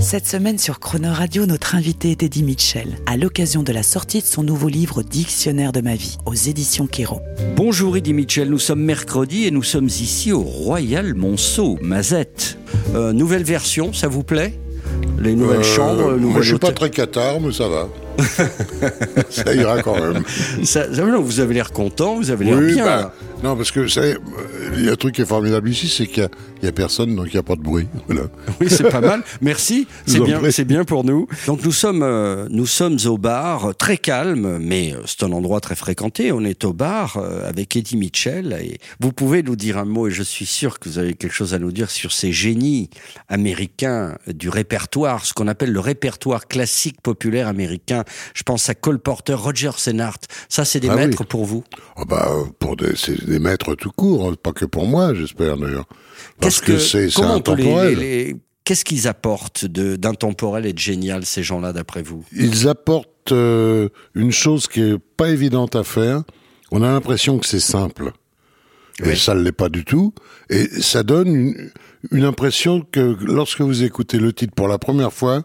Cette semaine sur Croner Radio, notre invité est Eddie Mitchell, à l'occasion de la sortie de son nouveau livre Dictionnaire de ma vie, aux éditions Kéro. Bonjour Eddie Mitchell, nous sommes mercredi et nous sommes ici au Royal Monceau, Mazette. Euh, nouvelle version, ça vous plaît? Les nouvelles Euh, chambres, Moi, nouvelles je suis pas très cathare, mais ça va. ça ira quand même. Ça- vous avez l'air content, vous avez l'air Oui, bien. bah, non, parce que vous savez, il y a un truc qui est formidable ici, c'est qu'il y a- personne, donc il n'y a pas de bruit. Voilà. Oui, c'est pas mal. Merci, c'est bien, c'est bien pour nous. Donc nous sommes, euh, nous sommes au bar, euh, très calme, mais euh, c'est un endroit très fréquenté. On est au bar euh, avec Eddie Mitchell et vous pouvez nous dire un mot et je suis sûr que vous avez quelque chose à nous dire sur ces génies américains du répertoire, ce qu'on appelle le répertoire classique populaire américain. Je pense à Cole Porter, Roger Senart. Ça, c'est des Ah oui. maîtres pour vous. Ah bah, euh, pour des, c'est des maîtres tout court, hein, pas que pour moi, j'espère d'ailleurs. Parce Qu'est-ce que, c'est les- intemporel. les- les- Qu'est-ce qu'ils apportent de- d'intemporel et de génial, ces gens-là, d'après vous? Ils apportent euh, une chose qui est pas évidente à faire. On a l'impression que c'est simple. Et Oui. ça ne l'est pas du tout. Et ça donne une, une impression que lorsque vous écoutez le titre pour la première fois,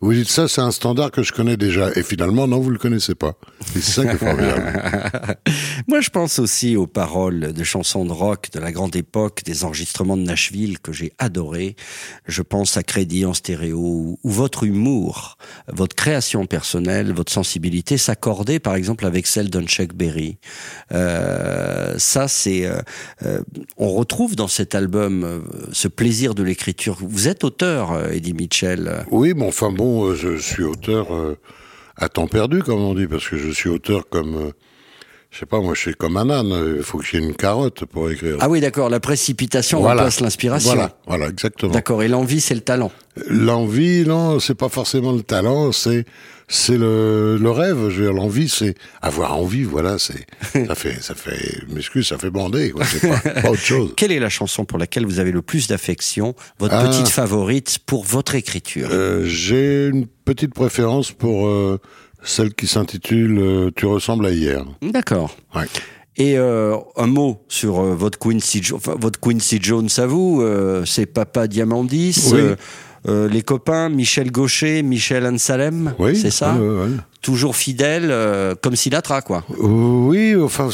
vous dites ça, c'est un standard que je connais déjà. Et finalement, non, vous le connaissez pas. Et c'est ça qui est formidable. Moi, je pense aussi aux paroles de chansons de rock de la grande époque, des enregistrements de Nashville que j'ai adorés. Je pense à Crédit en stéréo, où votre humour, votre création personnelle, votre sensibilité s'accordaient, par exemple, avec celle d'un Chuck Berry. Euh, ça, c'est, euh, euh, on retrouve dans cet album euh, ce plaisir de l'écriture. Vous êtes auteur, euh, Eddie Mitchell. Oui, mais enfin bon, euh, je suis auteur euh, à temps perdu, comme on dit, parce que je suis auteur comme, euh, je sais pas, moi, je suis comme un âne. Il faut que j'ai une carotte pour écrire. Ah oui, d'accord. La précipitation Voilà. remplace l'inspiration. Voilà, voilà, exactement. D'accord. Et l'envie, c'est le talent. L'envie, non, c'est pas forcément le talent, c'est c'est le, le rêve. Je veux dire, l'envie, c'est avoir envie. Voilà, c'est ça fait ça fait, m'excuse, ça fait bander. quoi, C'est pas, pas autre chose. Quelle est la chanson pour laquelle vous avez le plus d'affection, votre Ah. petite favorite pour votre écriture? Euh, J'ai une petite préférence pour euh, celle qui s'intitule euh, Tu ressembles à hier. D'accord. Ouais. Et euh, un mot sur euh, votre Quincy, Jo- enfin, votre Quincy Jones à vous, euh, c'est Papa Diamandis, Oui. les copains Michel Gaucher, Michel Ansalem, Oui, c'est ça. Toujours fidèle, comme Sinatra, quoi. Oui, enfin,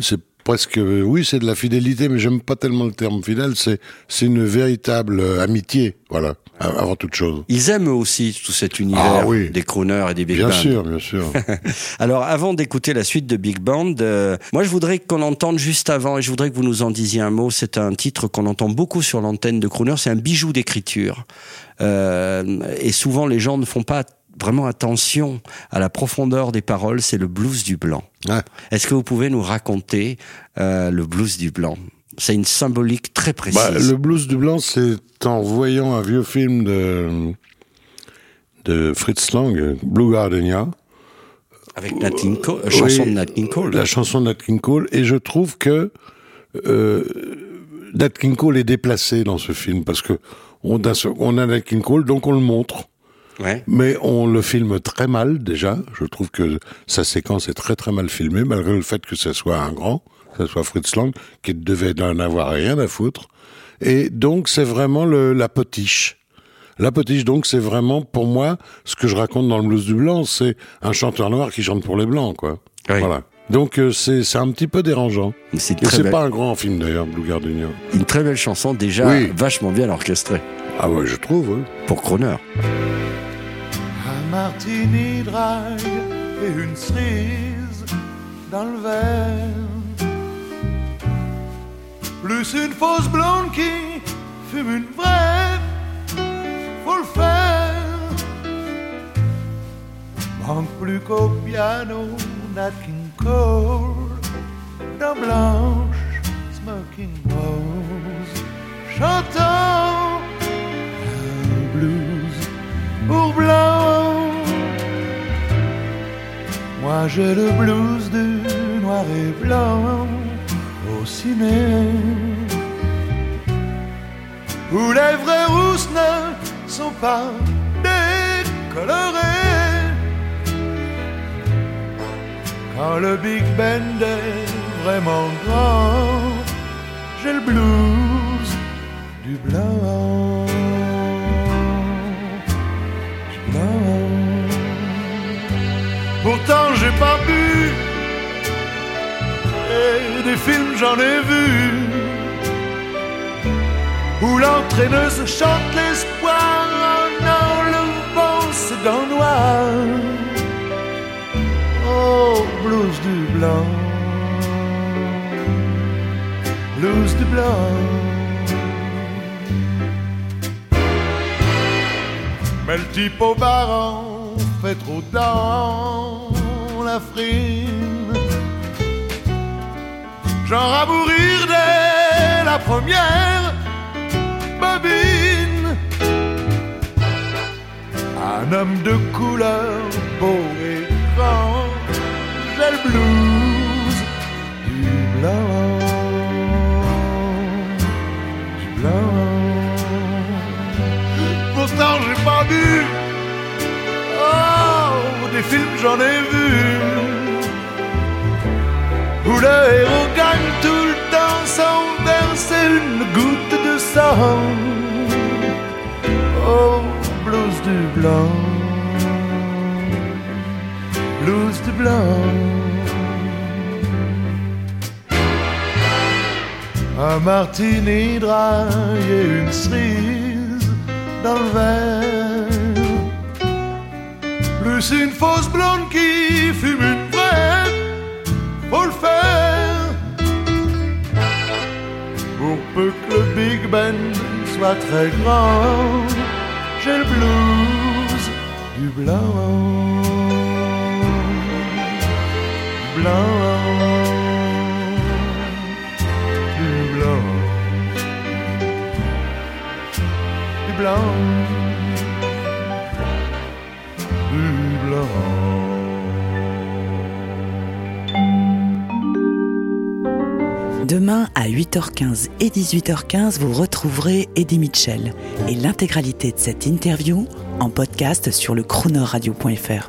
c'est presque oui, c'est de la fidélité, mais j'aime pas tellement le terme fidèle. C'est c'est une véritable euh, amitié, voilà, avant toute chose. Ils aiment aussi tout cet univers Ah oui. des crooners et des big Bien bands. sûr, bien sûr. Alors, avant d'écouter la suite de Big Band, euh, moi, je voudrais qu'on entende juste avant, et je voudrais que vous nous en disiez un mot. C'est un titre qu'on entend beaucoup sur l'antenne de Crooner. C'est un bijou d'écriture. Euh, et souvent, les gens ne font pas vraiment attention à la profondeur des paroles. C'est le blues du blanc. Ouais. Est-ce que vous pouvez nous raconter euh, le blues du blanc? C'est une symbolique très précise. Bah, le blues du blanc, c'est en voyant un vieux film de de Fritz Lang, Blue Gardenia, Avec Nat King Cole, euh, chanson Oui, de Nat King Cole. la chanson de Nat King Cole, et je trouve que euh, Nat King Cole est déplacé dans ce film parce que on a, on a Nat King Cole, donc on le montre. Ouais. Mais on le filme très mal déjà. Je trouve que sa séquence est très très mal filmée, malgré le fait que ce soit un grand, que ce soit Fritz Lang, qui devait n'en avoir rien à foutre. Et donc c'est vraiment le, la potiche. La potiche, donc, c'est vraiment pour moi ce que je raconte dans le blues du blanc, c'est un chanteur noir qui chante pour les blancs, quoi. Oui. Voilà. Donc euh, c'est un petit peu dérangeant. C'est belle- pas un grand film d'ailleurs, Blue Gardenia. une très belle chanson, déjà Oui. vachement bien orchestrée Ah ouais, je trouve. oui. pour Croner. Martini dry et une cerise dans le verre. Plus une fausse blonde qui fume une vraie, faut le faire. Manque plus qu'au piano Nat King Cole, dans blanche smoking rose, chantant J'ai le blues du noir et blanc au ciné. Où les vraies rousses ne sont pas décolorées. Quand le Big Band est vraiment grand, j'ai le blues du blanc. Où l'entraîneuse chante l'espoir En enlevant ses dents noires. Oh, blues du blanc. Blues du blanc. Mais le type au baron fait trop dans la frime. Genre à mourir dès la première Homme de couleur beau et grand, j'ai le blues du blanc. Du blanc. Pourtant j'ai pas bu Oh, des films j'en ai vu Où le héros gagne tout le temps sans verser une goutte de sang du blanc. Blues du blanc. Un martini dry et une cerise dans le verre. Plus une fausse blonde qui fume une vraie, faut le faire. Pour peu que le Big Ben soit très grand, j'ai le blues du blanc. Blanc. Du blanc. Du blanc. 8h15 et 18h15, vous retrouverez Eddie Mitchell et l'intégralité de cette interview en podcast sur le chronoradio.fr.